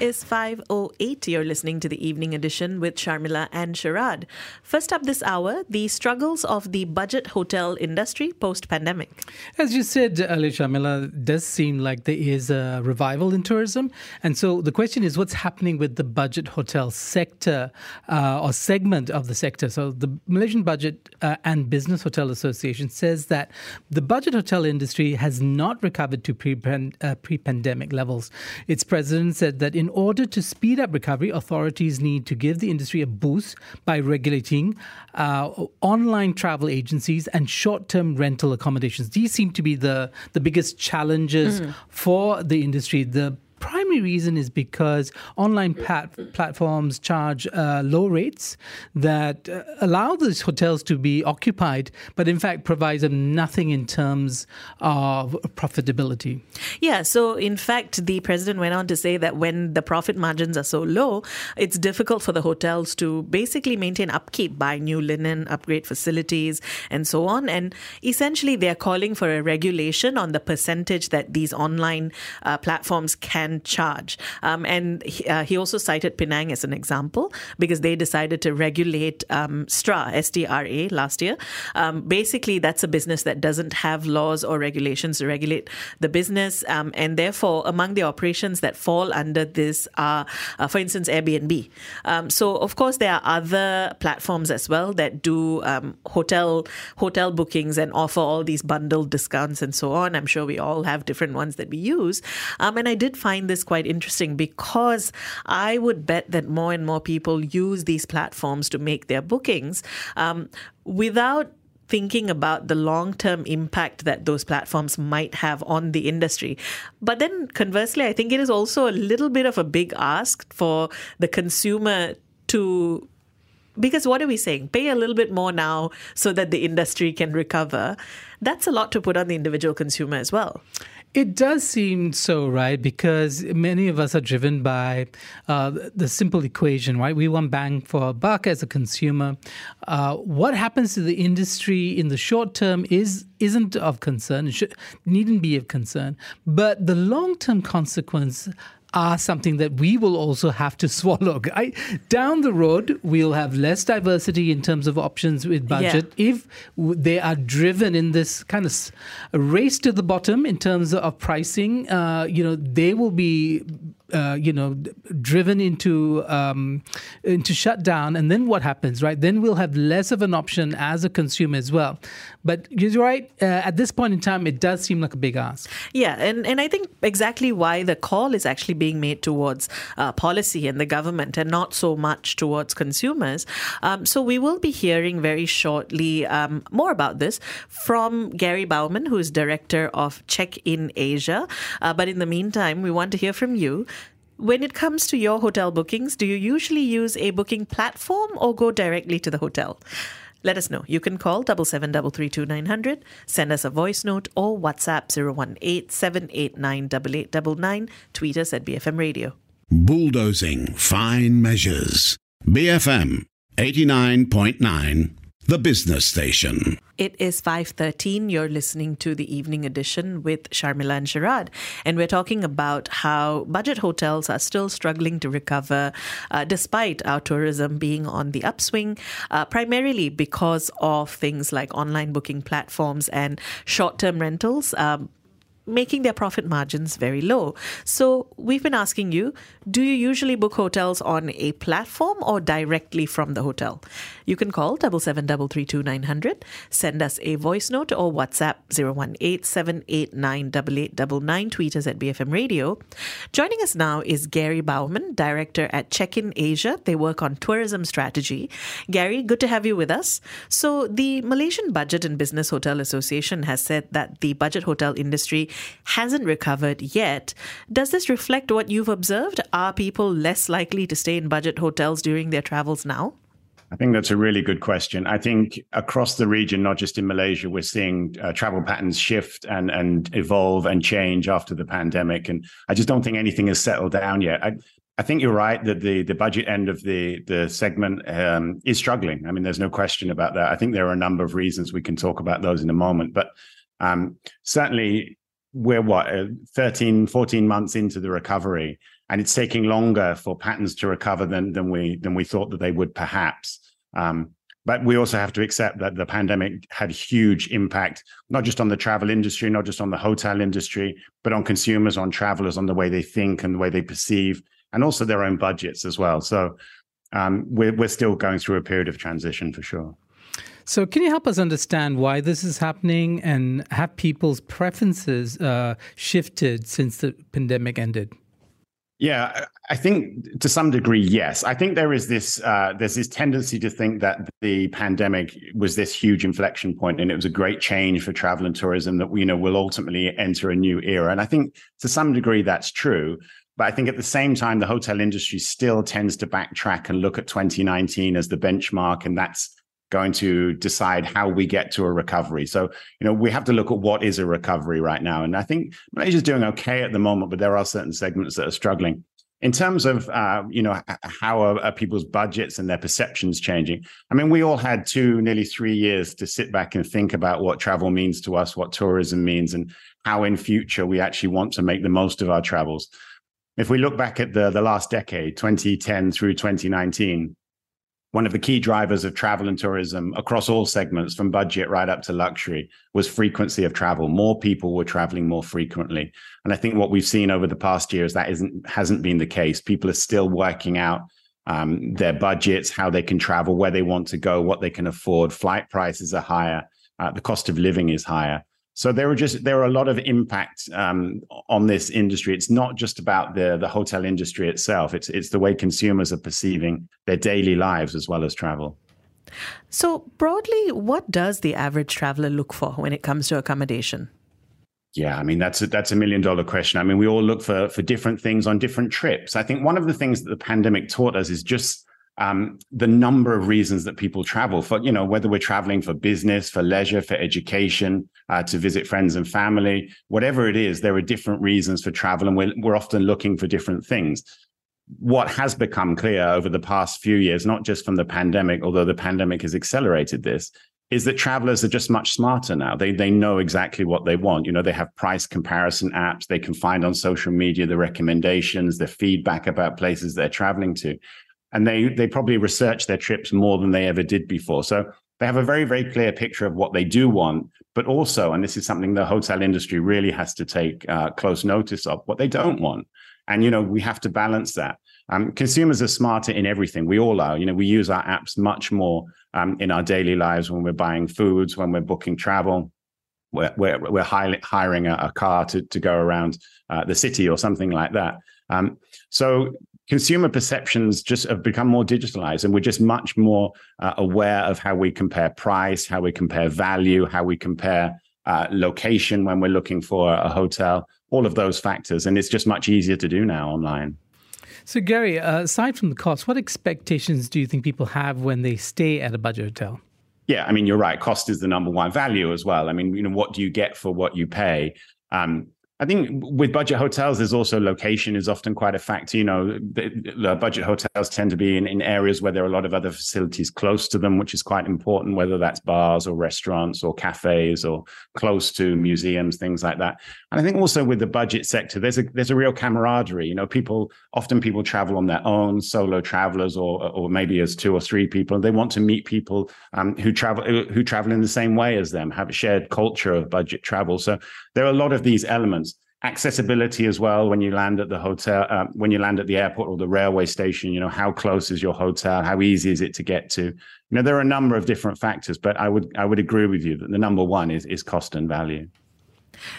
Is 5.08. You're listening to the evening edition with Sharmila and Sharad. First up this hour, the struggles of the budget hotel industry post-pandemic. As you said earlier, Sharmila, it does seem like there is a revival in tourism. And so the question is what's happening with the budget hotel sector uh, or segment of the sector? So the Malaysian Budget uh, and Business Hotel Association says that the budget hotel industry has not recovered to uh, pre-pandemic levels. Its president said that in order to speed up recovery, authorities need to give the industry a boost by regulating uh, online travel agencies and short term rental accommodations. These seem to be the, the biggest challenges mm. for the industry. The primary reason is because online pat- platforms charge uh, low rates that uh, allow these hotels to be occupied, but in fact provides them nothing in terms of profitability. Yeah, so in fact, the president went on to say that when the profit margins are so low, it's difficult for the hotels to basically maintain upkeep, buy new linen, upgrade facilities, and so on. And essentially, they're calling for a regulation on the percentage that these online uh, platforms can can charge. Um, and he, uh, he, also cited Penang as an example because they decided to regulate um, STRA, STRA, last year. Um, basically, that's a business that doesn't have laws or regulations to regulate the business. Um, and therefore, among the operations that fall under this are, uh, for instance, Airbnb. Um, so, of course, there are other platforms as well that do um, hotel hotel bookings and offer all these bundled discounts and so on. I'm sure we all have different ones that we use. and I did find find this quite interesting because I would bet that more and more people use these platforms to make their bookings um, without thinking about the long term impact that those platforms might have on the industry. But then conversely, I think it is also a little bit of a big ask for the consumer to. Because what are we saying? Pay a little bit more now so that the industry can recover. That's a lot to put on the individual consumer as well. It does seem so, right? Because many of us are driven by uh, the simple equation, right? We want bang for a buck as a consumer. Uh, what happens to the industry in the short term is isn't of concern. It should, needn't be of concern. But the long term consequence are something that we will also have to swallow. I, down the road, we'll have less diversity in terms of options with budget yeah. if they are driven in this kind of race to the bottom in terms of pricing. Uh, you know, they will be uh, you know, driven into um, into shutdown, and then what happens, right? Then we'll have less of an option as a consumer as well. But you're right. Uh, at this point in time, it does seem like a big ask. Yeah, and and I think exactly why the call is actually being made towards uh, policy and the government, and not so much towards consumers. Um, so we will be hearing very shortly um, more about this from Gary Bowerman, who is director of Check In Asia. Uh, but in the meantime, we want to hear from you. When it comes to your hotel bookings, do you usually use a booking platform or go directly to the hotel? Let us know. You can call double seven double three two nine hundred, send us a voice note, or WhatsApp zero one eight seven eight nine double eight double nine. Tweet us at BFM Radio. Bulldozing fine measures. BFM eighty nine point nine the business station. It is 5:13. You're listening to the evening edition with Sharmila and Sharad, and we're talking about how budget hotels are still struggling to recover uh, despite our tourism being on the upswing, uh, primarily because of things like online booking platforms and short-term rentals. Um, making their profit margins very low. So we've been asking you do you usually book hotels on a platform or directly from the hotel? You can call double seven double three two nine hundred, send us a voice note or WhatsApp 018 tweet us at BFM Radio. Joining us now is Gary Bowerman, Director at Check In Asia. They work on tourism strategy. Gary, good to have you with us. So the Malaysian Budget and Business Hotel Association has said that the budget hotel industry hasn't recovered yet. Does this reflect what you've observed? Are people less likely to stay in budget hotels during their travels now? I think that's a really good question. I think across the region, not just in Malaysia, we're seeing uh, travel patterns shift and and evolve and change after the pandemic. And I just don't think anything has settled down yet. I, I think you're right that the the budget end of the the segment um, is struggling. I mean, there's no question about that. I think there are a number of reasons we can talk about those in a moment, but um, certainly we're what uh, 13, 14 months into the recovery and it's taking longer for patterns to recover than than we than we thought that they would perhaps. Um, but we also have to accept that the pandemic had huge impact, not just on the travel industry, not just on the hotel industry, but on consumers, on travelers, on the way they think and the way they perceive, and also their own budgets as well. So um, we're we're still going through a period of transition for sure. So, can you help us understand why this is happening and have people's preferences uh, shifted since the pandemic ended? Yeah, I think to some degree, yes. I think there is this uh, there's this tendency to think that the pandemic was this huge inflection point, and it was a great change for travel and tourism that you know will ultimately enter a new era. And I think to some degree that's true. But I think at the same time, the hotel industry still tends to backtrack and look at 2019 as the benchmark, and that's going to decide how we get to a recovery. So, you know, we have to look at what is a recovery right now. And I think Malaysia's doing okay at the moment, but there are certain segments that are struggling. In terms of, uh, you know, how are, are, people's budgets and their perceptions changing? I mean, we all had two, nearly three years to sit back and think about what travel means to us, what tourism means, and how in future we actually want to make the most of our travels. If we look back at the, the last decade, 2010 through 2019, one of the key drivers of travel and tourism across all segments, from budget right up to luxury, was frequency of travel. More people were traveling more frequently, and I think what we've seen over the past years that isn't hasn't been the case. People are still working out um, their budgets, how they can travel, where they want to go, what they can afford. Flight prices are higher, uh, the cost of living is higher. So there are just there are a lot of impact um, on this industry. It's not just about the the hotel industry itself. It's it's the way consumers are perceiving their daily lives as well as travel. So broadly, what does the average traveler look for when it comes to accommodation? Yeah, I mean that's a, that's a million dollar question. I mean, we all look for for different things on different trips. I think one of the things that the pandemic taught us is just um, the number of reasons that people travel for, you know, whether we're traveling for business, for leisure, for education, uh, to visit friends and family, whatever it is, there are different reasons for travel, and we're, we're often looking for different things. What has become clear over the past few years, not just from the pandemic, although the pandemic has accelerated this, is that travelers are just much smarter now. They they know exactly what they want. You know, they have price comparison apps. They can find on social media the recommendations, the feedback about places they're traveling to and they they probably research their trips more than they ever did before. So they have a very very clear picture of what they do want, but also, and this is something the hotel industry really has to take uh, close notice of, what they don't want. And you know we have to balance that. Um, consumers are smarter in everything. We all are. You know we use our apps much more um, in our daily lives when we're buying foods, when we're booking travel. We're, we're, we're hiring a, a, car to, to go around uh, the city or something like that. Um, so consumer perceptions just have become more digitalized and we're just much more uh, aware of how we compare price how we compare value how we compare uh, location when we're looking for a hotel all of those factors and it's just much easier to do now online. So gary uh, aside from the cost what expectations do you think people have when they stay at a budget hotel? Yeah i mean you're right. Cost is the number one value as well. I mean you know what do you get for what you pay? Um, I think with budget hotels, there's also location is often quite a factor. You know, the, the budget hotels tend to be in, in areas where there are a lot of other facilities close to them, which is quite important, whether that's bars or restaurants or cafes or close to museums, things like that. And I think also with the budget sector, there's a there's a real camaraderie. You know, people often people travel on their own, solo travelers, or or maybe as two or three people. They want to meet people um, who travel who travel in the same way as them, have a shared culture of budget travel. So there are a lot of these elements accessibility as well when you land at the hotel uh, when you land at the airport or the railway station you know how close is your hotel? How easy is it to get to? You know there are a number of different factors but i would i would agree with you that the number one is is cost and value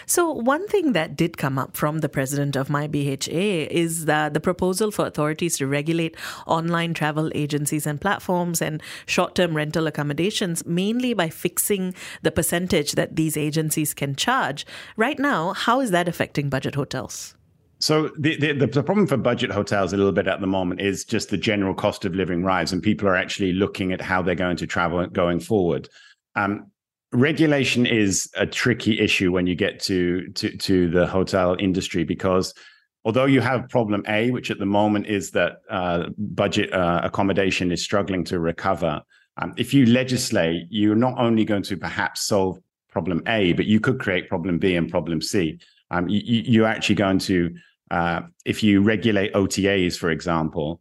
so, one thing that did come up from the president of MyBHA is that the proposal for authorities to regulate online travel agencies and platforms and short term rental accommodations, mainly by fixing the percentage that these agencies can charge. Right now, how is that affecting budget hotels? So the, the, the problem for budget hotels a little bit at the moment is just the general cost of living rise, and people are actually looking at how they're going to travel going forward. Um, regulation is a tricky issue when you get to to to the hotel industry because although you have problem A, which at the moment is that uh, budget uh, accommodation is struggling to recover, um, if you legislate, you're not only going to perhaps solve problem A, but you could create problem B and problem C. Um, you, you're actually going to uh, if you regulate OTAs, for example,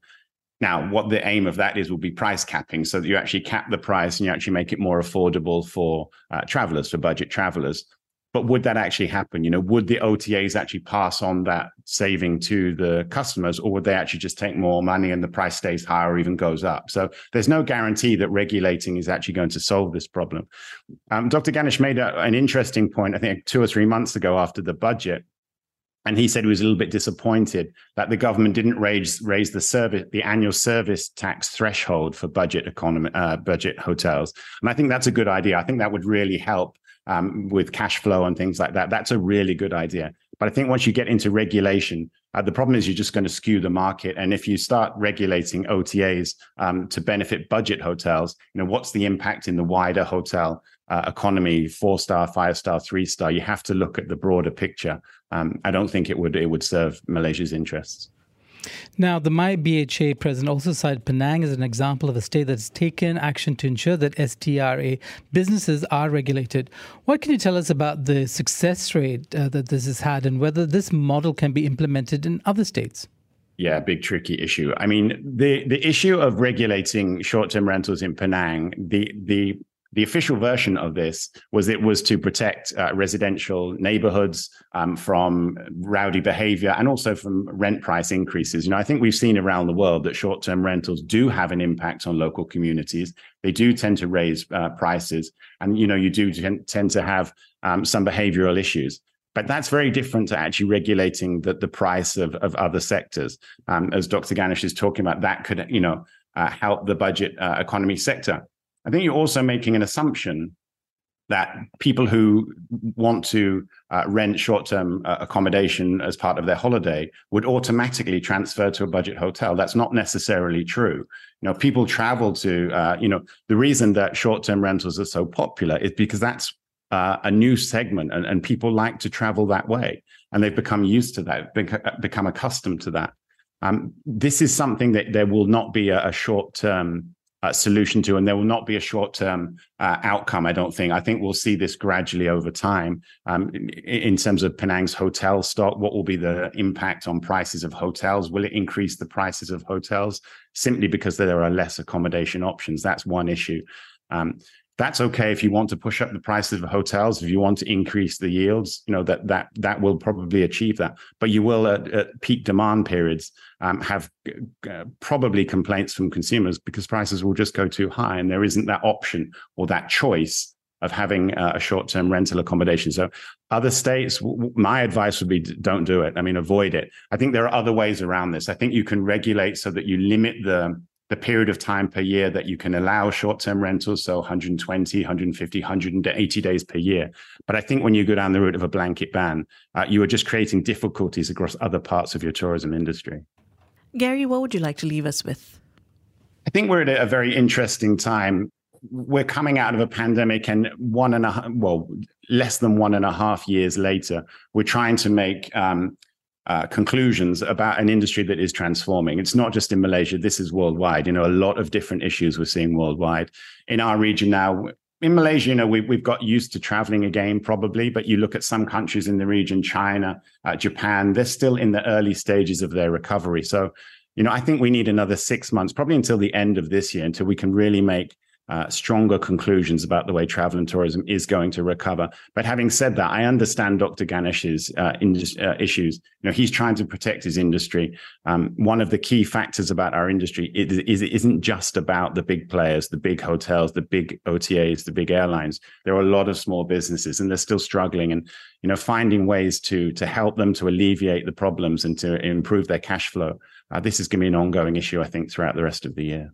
now what the aim of that is will be price capping, so that you actually cap the price and you actually make it more affordable for uh, travelers, for budget travelers. But would that actually happen? You know, would the OTAs actually pass on that saving to the customers, or would they actually just take more money and the price stays higher or even goes up? So there's no guarantee that regulating is actually going to solve this problem. Um, Dr. Ganesh made a, an interesting point, I think two or three months ago after the budget, and he said he was a little bit disappointed that the government didn't raise raise the service the annual service tax threshold for budget economy uh, budget hotels. And i think that's a good idea. I think that would really help um, with cash flow and things like that. That's a really good idea. But i think once you get into regulation uh, the problem is you're just going to skew the market. And if you start regulating otas um, to benefit budget hotels you know what's the impact in the wider hotel uh, economy, four star, five star, three star. You have to look at the broader picture. Um, I don't think it would it would serve Malaysia's interests. Now, the MyBHA president also cited Penang as an example of a state that's taken action to ensure that STRA businesses are regulated. What can you tell us about the success rate uh, that this has had and whether this model can be implemented in other states? Yeah, big tricky issue. I mean, the the issue of regulating short-term rentals in Penang, the the the official version of this was it was to protect uh, residential neighborhoods um, from rowdy behavior and also from rent price increases. You know, I think we've seen around the world that short term rentals do have an impact on local communities. They do tend to raise uh, prices, and you know, you do tend to have um, some behavioral issues. But that's very different to actually regulating the, the price of, of other sectors. Um, as Dr. Ganesh is talking about, that could, you know, uh, help the budget uh, economy sector. I think you're also making an assumption that people who want to uh, rent short-term uh, accommodation as part of their holiday would automatically transfer to a budget hotel. That's not necessarily true. You know, people travel to. Uh, you know, the reason that short-term rentals are so popular is because that's uh, a new segment, and, and, people like to travel that way, and they've become used to that, become accustomed to that. Um, this is something that there will not be a, a short-term uh, solution to, and there will not be a short term uh, outcome. I don't think. I think we'll see this gradually over time. Um, in, in, terms of Penang's hotel stock, what will be the impact on prices of hotels? Will it increase the prices of hotels simply because there are less accommodation options? That's one issue. Um, that's okay if you want to push up the prices of hotels if you want to increase the yields you know that that that will probably achieve that. But you will at, at peak demand periods um, have uh, probably complaints from consumers because prices will just go too high and there isn't that option or that choice of having uh, a short-term rental accommodation. So other states w- my advice would be don't do it. I mean avoid it. I think there are other ways around this. I think you can regulate so that you limit the the period of time per year that you can allow short-term rentals so 120 150 180 days per year. But i think when you go down the route of a blanket ban uh, you are just creating difficulties across other parts of your tourism industry. Gary what would you like to leave us with? I think we're at a very interesting time. We're coming out of a pandemic and one and a half well less than one and a half years later we're trying to make um, uh, conclusions about an industry that is transforming. It's not just in Malaysia, this is worldwide. You know, a lot of different issues we're seeing worldwide. In our region now, in Malaysia, you know, we, we've got used to traveling again, probably, but you look at some countries in the region, China, uh, Japan, they're still in the early stages of their recovery. So, you know, I think we need another six months, probably until the end of this year, until we can really make uh, stronger conclusions about the way travel and tourism is going to recover. But having said that, I understand Dr. Ganesh's uh, uh, issues. You know, he's trying to protect his industry. Um, one of the key factors about our industry is, is it isn't just about the big players, the big hotels, the big OTAs, the big airlines. There are a lot of small businesses, and they're still struggling. And you know, finding ways to to help them to alleviate the problems and to improve their cash flow. Uh, this is going to be an ongoing issue, I think, throughout the rest of the year.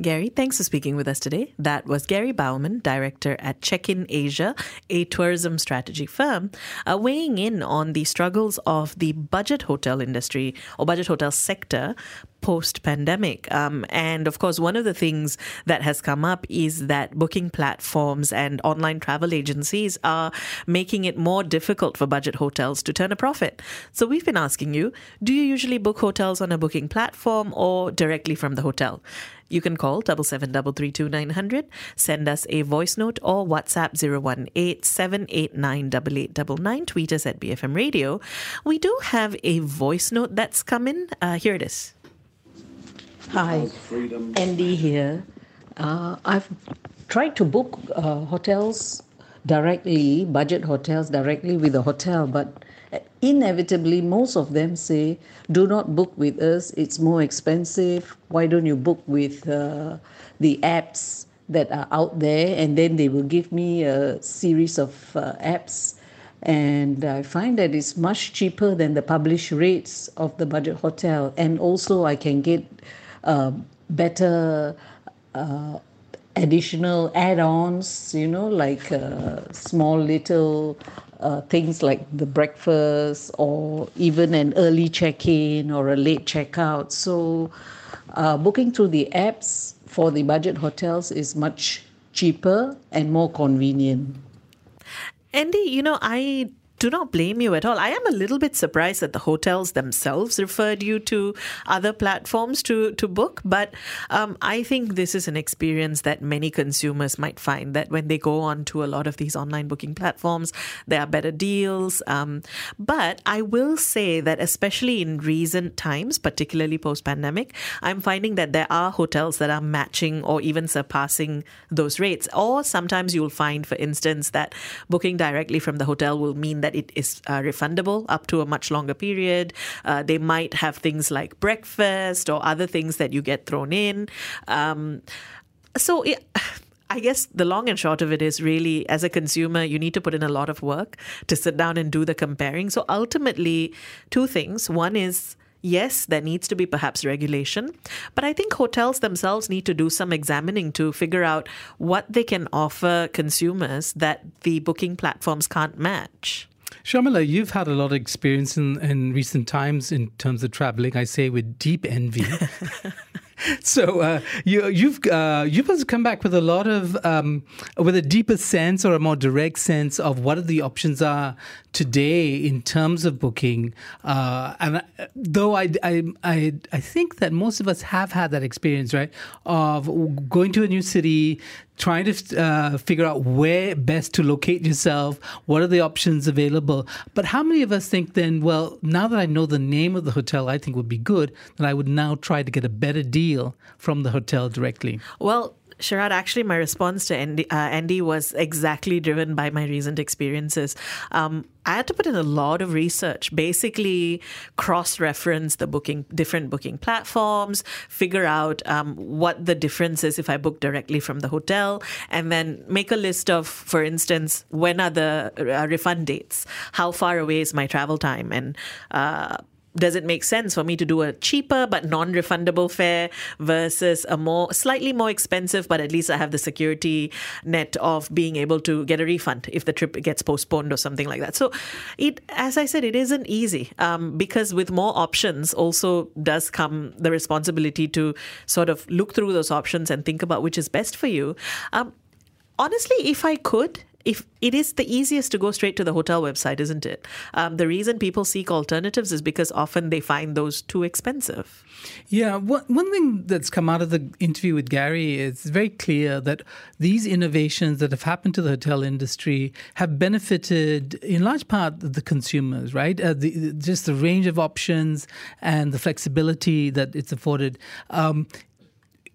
Gary, thanks for speaking with us today. That was Gary Bowerman, director at Check In Asia, a tourism strategy firm, uh, weighing in on the struggles of the budget hotel industry or budget hotel sector post pandemic. Um, and of course, one of the things that has come up is that booking platforms and online travel agencies are making it more difficult for budget hotels to turn a profit. So we've been asking you do you usually book hotels on a booking platform or directly from the hotel? You can call double seven double three two nine hundred, send us a voice note or WhatsApp 018 tweet us at BFM Radio. We do have a voice note that's come in. Uh, here it is. Hi, Andy here. Uh, I've tried to book uh, hotels directly, budget hotels directly with the hotel, but inevitably, most of them say, do not book with us, it's more expensive. Why don't you book with uh, the apps that are out there? And then they will give me a series of uh, apps. And I find that it's much cheaper than the published rates of the budget hotel. And also, I can get uh, better additional add-ons you know like uh, small little uh, things like the breakfast or even an early check-in or a late check-out. So uh, booking through the apps for the budget hotels is much cheaper and more convenient. Andy, you know, I do not blame you at all. I am a little bit surprised that the hotels themselves referred you to other platforms to to book, but um, I think this is an experience that many consumers might find that when they go on to a lot of these online booking platforms, there are better deals. Um, but I will say that especially in recent times, particularly post pandemic, I'm finding that there are hotels that are matching or even surpassing those rates. Or sometimes you'll find, for instance, that booking directly from the hotel will mean that that it is uh, refundable up to a much longer period. Uh, they might have things like breakfast or other things that you get thrown in. Um, so it, I guess the long and short of it is really, as a consumer, you need to put in a lot of work to sit down and do the comparing. So ultimately, two things. One is yes, there needs to be perhaps regulation, but I think hotels themselves need to do some examining to figure out what they can offer consumers that the booking platforms can't match. Sharmila, you've had a lot of experience in, in recent times in terms of traveling. I say with deep envy. so uh, you, you've uh, you've come back with a lot of um, with a deeper sense or a more direct sense of what the options are today in terms of booking. Uh, and uh, though I, I, I I think that most of us have had that experience, right, of going to a new city, trying to uh, figure out where best to locate yourself, what are the options available. But how many of us think then, well, now that I know the name of the hotel I think would be good, then I would now try to get a better deal from the hotel directly? Well, Sharad, actually, my response to Andy, uh, Andy, was exactly driven by my recent experiences. Um, I had to put in a lot of research, basically cross-reference the booking, different booking platforms, figure out um, what the difference is if I book directly from the hotel, and then make a list of, for instance, when are the uh, refund dates, how far away is my travel time, and uh, does it make sense for me to do a cheaper but non-refundable fare versus a more slightly more expensive but at least I have the security net of being able to get a refund if the trip gets postponed or something like that. So it as I said it isn't easy um, because with more options also does come the responsibility to sort of look through those options and think about which is best for you. Um, honestly, if I could, if it is the easiest to go straight to the hotel website, isn't it? Um, the reason people seek alternatives is because often they find those too expensive. Yeah, one, one thing that's come out of the interview with Gary is very clear that these innovations that have happened to the hotel industry have benefited, in large part, the consumers, right? Uh, the, just the range of options and the flexibility that it's afforded. Um,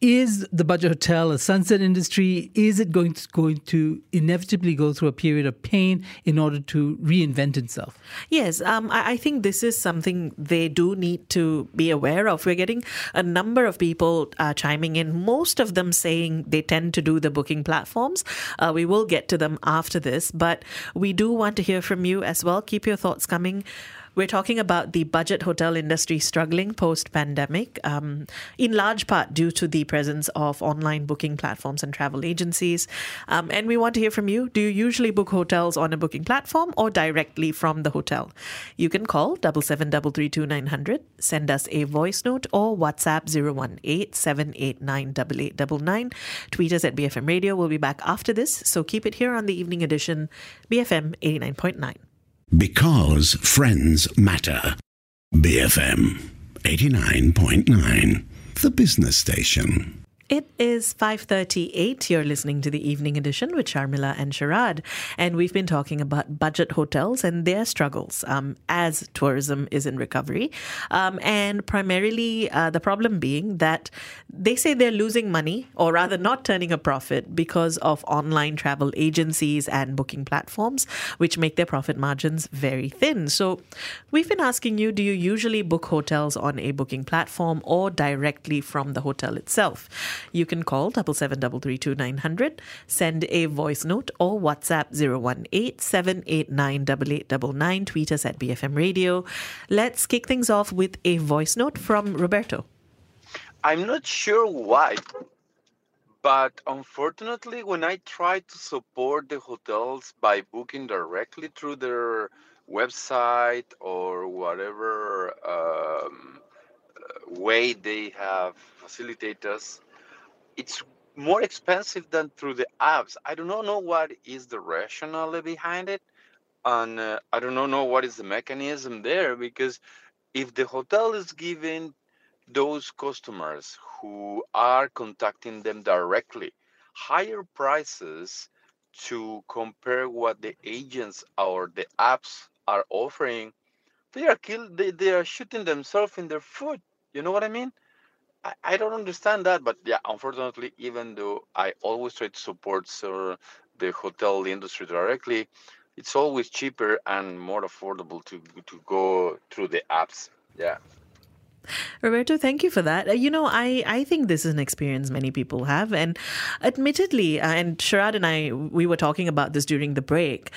is the budget hotel a sunset industry? Is it going to, going to inevitably go through a period of pain in order to reinvent itself? Yes, um, I, I, think this is something they do need to be aware of. We're getting a number of people uh, chiming in, most of them saying they tend to do the booking platforms. Uh, we will get to them after this, but we do want to hear from you as well. Keep your thoughts coming We're talking about the budget hotel industry struggling post pandemic, um, in large part due to the presence of online booking platforms and travel agencies. Um, and we want to hear from you. Do you usually book hotels on a booking platform or directly from the hotel? You can call double seven double three two nine hundred, send us a voice note or WhatsApp 018 789 8899. Tweet us at BFM Radio. We'll be back after this, so keep it here on the evening edition, BFM 89.9. Because friends matter. BFM 89.9, the business station. It is 5:38. You're listening to the Evening Edition with Sharmila and Sharad, and we've been talking about budget hotels and their struggles um, as tourism is in recovery, um, and primarily uh, the problem being that they say they're losing money, or rather not turning a profit, because of online travel agencies and booking platforms, which make their profit margins very thin. So, we've been asking you: Do you usually book hotels on a booking platform or directly from the hotel itself? You can call 77332900, send a voice note or WhatsApp 018-789-8899, tweet us at BFM Radio. Let's kick things off with a voice note from Roberto. I'm not sure why, but unfortunately, when I try to support the hotels by booking directly through their website or whatever um, way they have facilitated us, it's more expensive than through the apps. I do not know what is the rationale behind it, and uh, I do not know what is the mechanism there because if the hotel is giving those customers who are contacting them directly higher prices to compare what the agents or the apps are offering, they are kill they, they are shooting themselves in their foot. You know what I mean? I, I don't understand that, but yeah, unfortunately, even though I always try to support the hotel industry directly, it's always cheaper and more affordable to to go through the apps. Yeah. Roberto, thank you for that. Uh, you know, I, I think this is an experience many people have. And admittedly, uh, and Sharad and I, we were talking about this during the break.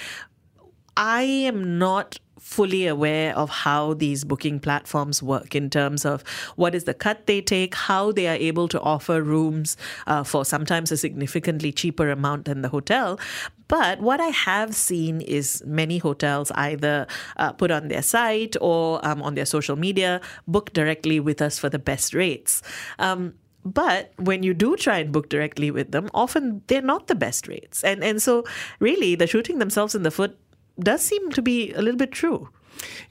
I am not fully aware of how these booking platforms work in terms of what is the cut they take, how they are able to offer rooms uh, for sometimes a significantly cheaper amount than the hotel. But what I have seen is many hotels either uh, put on their site or um, on their social media book directly with us for the best rates. Um, but when you do try and book directly with them, often they're not the best rates. And and so really they're shooting themselves in the foot does seem to be a little bit true.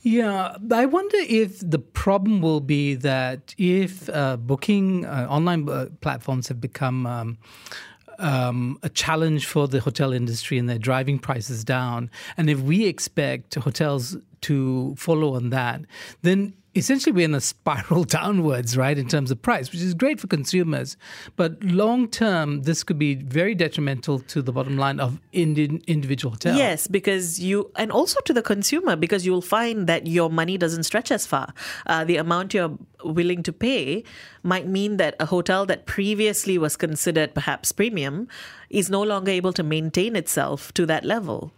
Yeah, I wonder if the problem will be that if uh, booking uh, online uh, platforms have become um, um, a challenge for the hotel industry and they're driving prices down, and if we expect hotels to follow on that, then essentially we're in a spiral downwards, right, in terms of price, which is great for consumers. But long term, this could be very detrimental to the bottom line of Indian individual hotels. Yes, because you, and also to the consumer, because you'll find that your money doesn't stretch as far. Uh, the amount you're willing to pay might mean that a hotel that previously was considered perhaps premium is no longer able to maintain itself to that level.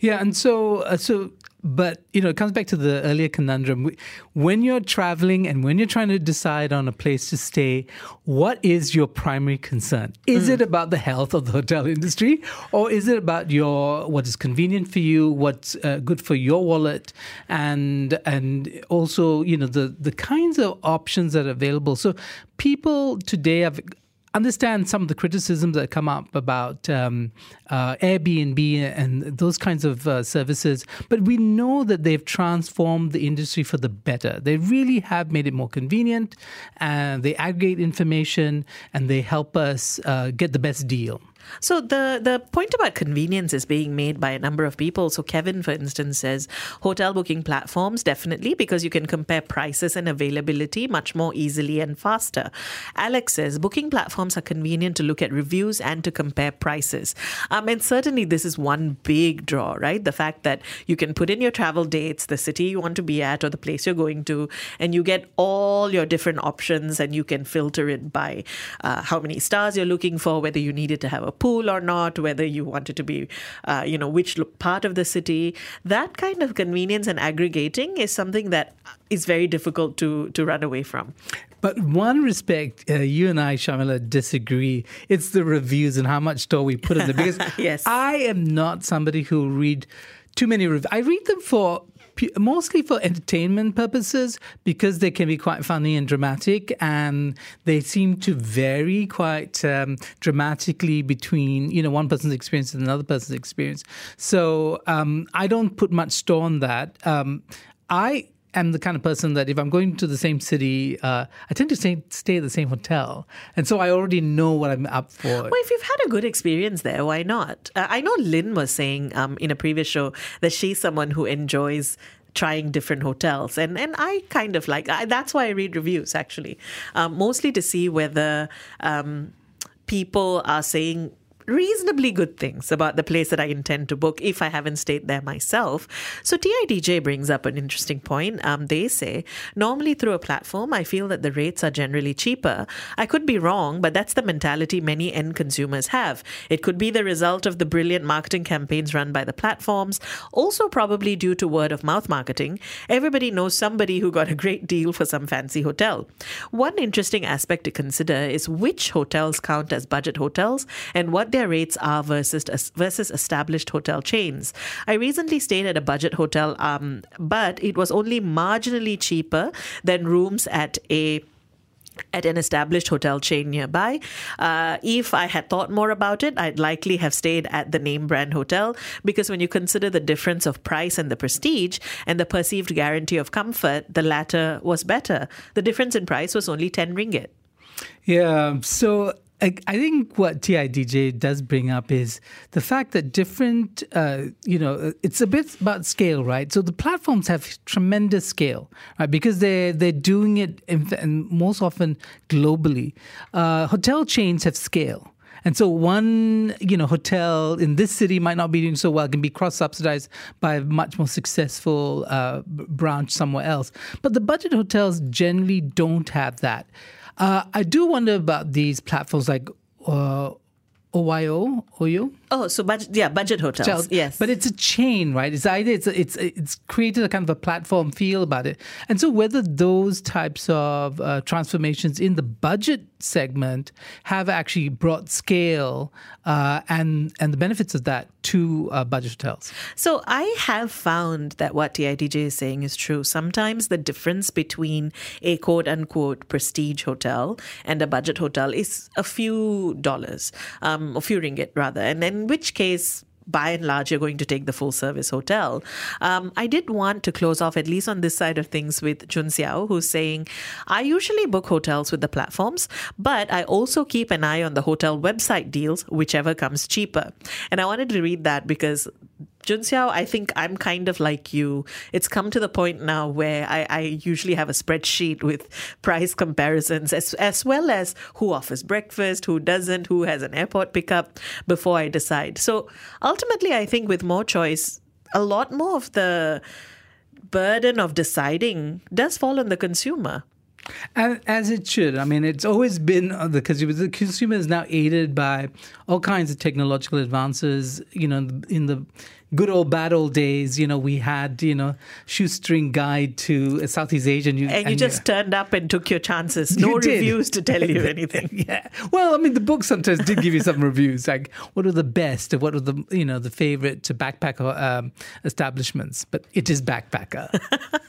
Yeah, and so uh, so but you know it comes back to the earlier conundrum. When you're traveling and when you're trying to decide on a place to stay what is your primary concern? Is mm. it about the health of the hotel industry or is it about your what is convenient for you what's uh, good for your wallet and and also you know the the kinds of options that are available? So people today have understand some of the criticisms that come up about um, uh, Airbnb and those kinds of uh, services, but we know that they've transformed the industry for the better. They really have made it more convenient, and they aggregate information and they help us uh, get the best deal. So the the point about convenience is being made by a number of people. So Kevin, for instance, says hotel booking platforms definitely because you can compare prices and availability much more easily and faster. Alex says booking platforms are convenient to look at reviews and to compare prices. Um, and certainly this is one big draw, right? The fact that you can put in your travel dates, the city you want to be at, or the place you're going to, and you get all your different options, and you can filter it by uh, how many stars you're looking for, whether you needed to have a pool or not, whether you wanted to be, uh, you know, which part of the city. That kind of convenience and aggregating is something that is very difficult to to run away from. But one respect, uh, you and I, Sharmila, disagree. It's the reviews and how much store we put in there. Because yes. I am not somebody who read too many reviews. I read them for mostly for entertainment purposes because they can be quite funny and dramatic and they seem to vary quite um, dramatically between you know one person's experience and another person's experience. So um, i don't put much store on that. Um, i am the kind of person that if I'm going to the same city, uh, I tend to stay, stay at the same hotel. And so I already know what I'm up for. Well, if you've had a good experience there, why not? Uh, I know Lynn was saying um, in a previous show that she's someone who enjoys trying different hotels and and I kind of like I, that's why I read reviews actually um, mostly to see whether um, people are saying reasonably good things about the place that I intend to book if I haven't stayed there myself. So TIDJ brings up an interesting point. Um, they say normally through a platform, I feel that the rates are generally cheaper. I could be wrong, but that's the mentality many end consumers have. It could be the result of the brilliant marketing campaigns run by the platforms, also probably due to word of mouth marketing. Everybody knows somebody who got a great deal for some fancy hotel. One interesting aspect to consider is which hotels count as budget hotels and what their rates are versus versus established hotel chains. I recently stayed at a budget hotel, um, but it was only marginally cheaper than rooms at a at an established hotel chain nearby. Uh, if I had thought more about it, I'd likely have stayed at the name brand hotel because when you consider the difference of price and the prestige and the perceived guarantee of comfort, the latter was better. The difference in price was only 10 ringgit. Yeah. So I, think what TIDJ does bring up is the fact that different, uh, you know, it's a bit about scale, right? So the platforms have tremendous scale, right? Because they're they're doing it, in, and most often globally. Uh, hotel chains have scale. And so one, you know, hotel in this city might not be doing so well, can be cross-subsidized by a much more successful uh, branch somewhere else. But the budget hotels generally don't have that. Uh, I do wonder about these platforms like uh, OYO, OYO. Oh, so budget, yeah, budget hotels. hotels. Yes, but it's a chain, right? It's either it's it's it's created a kind of a platform feel about it, and so whether those types of uh, transformations in the budget segment have actually brought scale uh, and and the benefits of that to uh, budget hotels. So I have found that what TIDJ is saying is true. Sometimes the difference between a quote unquote prestige hotel and a budget hotel is a few dollars, um, a few ringgit rather, and in which case by and large, you're going to take the full service hotel. Um, I did want to close off, at least on this side of things, with Jun Xiao, who's saying, I usually book hotels with the platforms, but I also keep an eye on the hotel website deals, whichever comes cheaper. And I wanted to read that because Junxiao, I think I'm kind of like you. It's come to the point now where I, I, usually have a spreadsheet with price comparisons as, as well as who offers breakfast, who doesn't, who has an airport pickup before I decide. So ultimately, I think with more choice, a lot more of the burden of deciding does fall on the consumer. As it should. I mean, it's always been uh, the consumer. The consumer is now aided by all kinds of technological advances. You know, in the good old bad old days, you know, we had, you know, shoestring guide to Southeast Asia. And you, and you and just you, turned up and took your chances. No reviews to tell you anything. yeah. Well, I mean, the book sometimes did give you some reviews, like what are the best, or what are the, you know, the favorite backpacker um, establishments. But it is backpacker.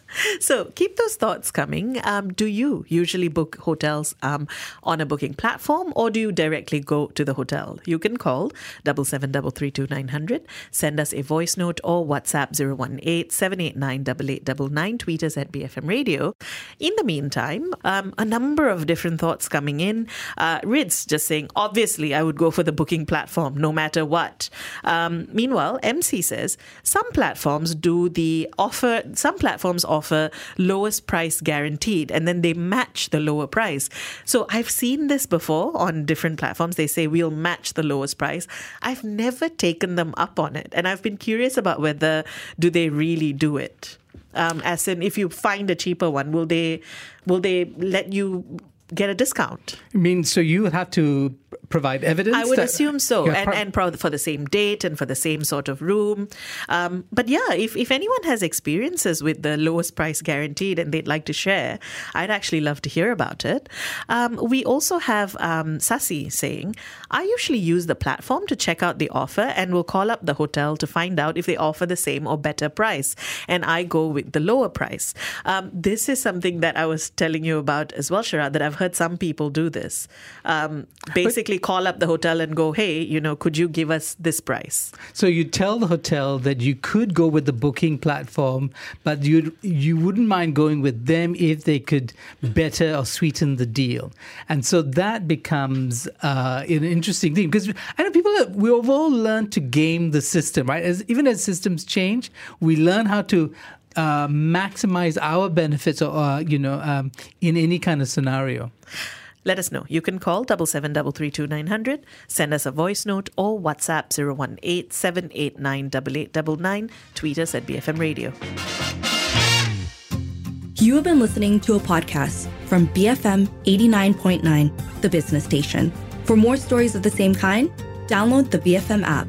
so keep those thoughts coming. Um, do you usually book hotels um, on a booking platform or do you directly go to the hotel? You can call double seven double three two nine hundred. Send us a voice voice note or WhatsApp 018 789 Tweet us at BFM Radio. In the meantime, um, a number of different thoughts coming in. Uh, Rids just saying, obviously, I would go for the booking platform no matter what. Um, meanwhile, MC says, some platforms do the offer, some platforms offer lowest price guaranteed and then they match the lower price. So I've seen this before on different platforms. They say, we'll match the lowest price. I've never taken them up on it. And I've been curious about whether do they really do it. Um, as in, if you find a cheaper one, will they will they let you get a discount. I mean, so you have to provide evidence? I would assume so, and and pro- for the same date and for the same sort of room. Um, but yeah, if if anyone has experiences with the lowest price guaranteed and they'd like to share, I'd actually love to hear about it. Um, we also have um, Sasi saying, I usually use the platform to check out the offer and will call up the hotel to find out if they offer the same or better price, and I go with the lower price. Um, this is something that I was telling you about as well, Sharad, that I've heard some people do this. Um, basically, call up the hotel and go, hey, you know, could you give us this price? So you tell the hotel that you could go with the booking platform, but you you wouldn't mind going with them if they could better or sweeten the deal, and so that becomes uh, an interesting thing because I know people we've all learned to game the system, right? As even as systems change, we learn how to. Uh, maximize our benefits, or uh, you know, um, in any kind of scenario. Let us know. You can call double seven double three two nine hundred, send us a voice note, or WhatsApp zero one eight seven eight nine double eight double nine. Tweet us at BFM Radio. You have been listening to a podcast from BFM 89.9, the business station. For more stories of the same kind, download the BFM app.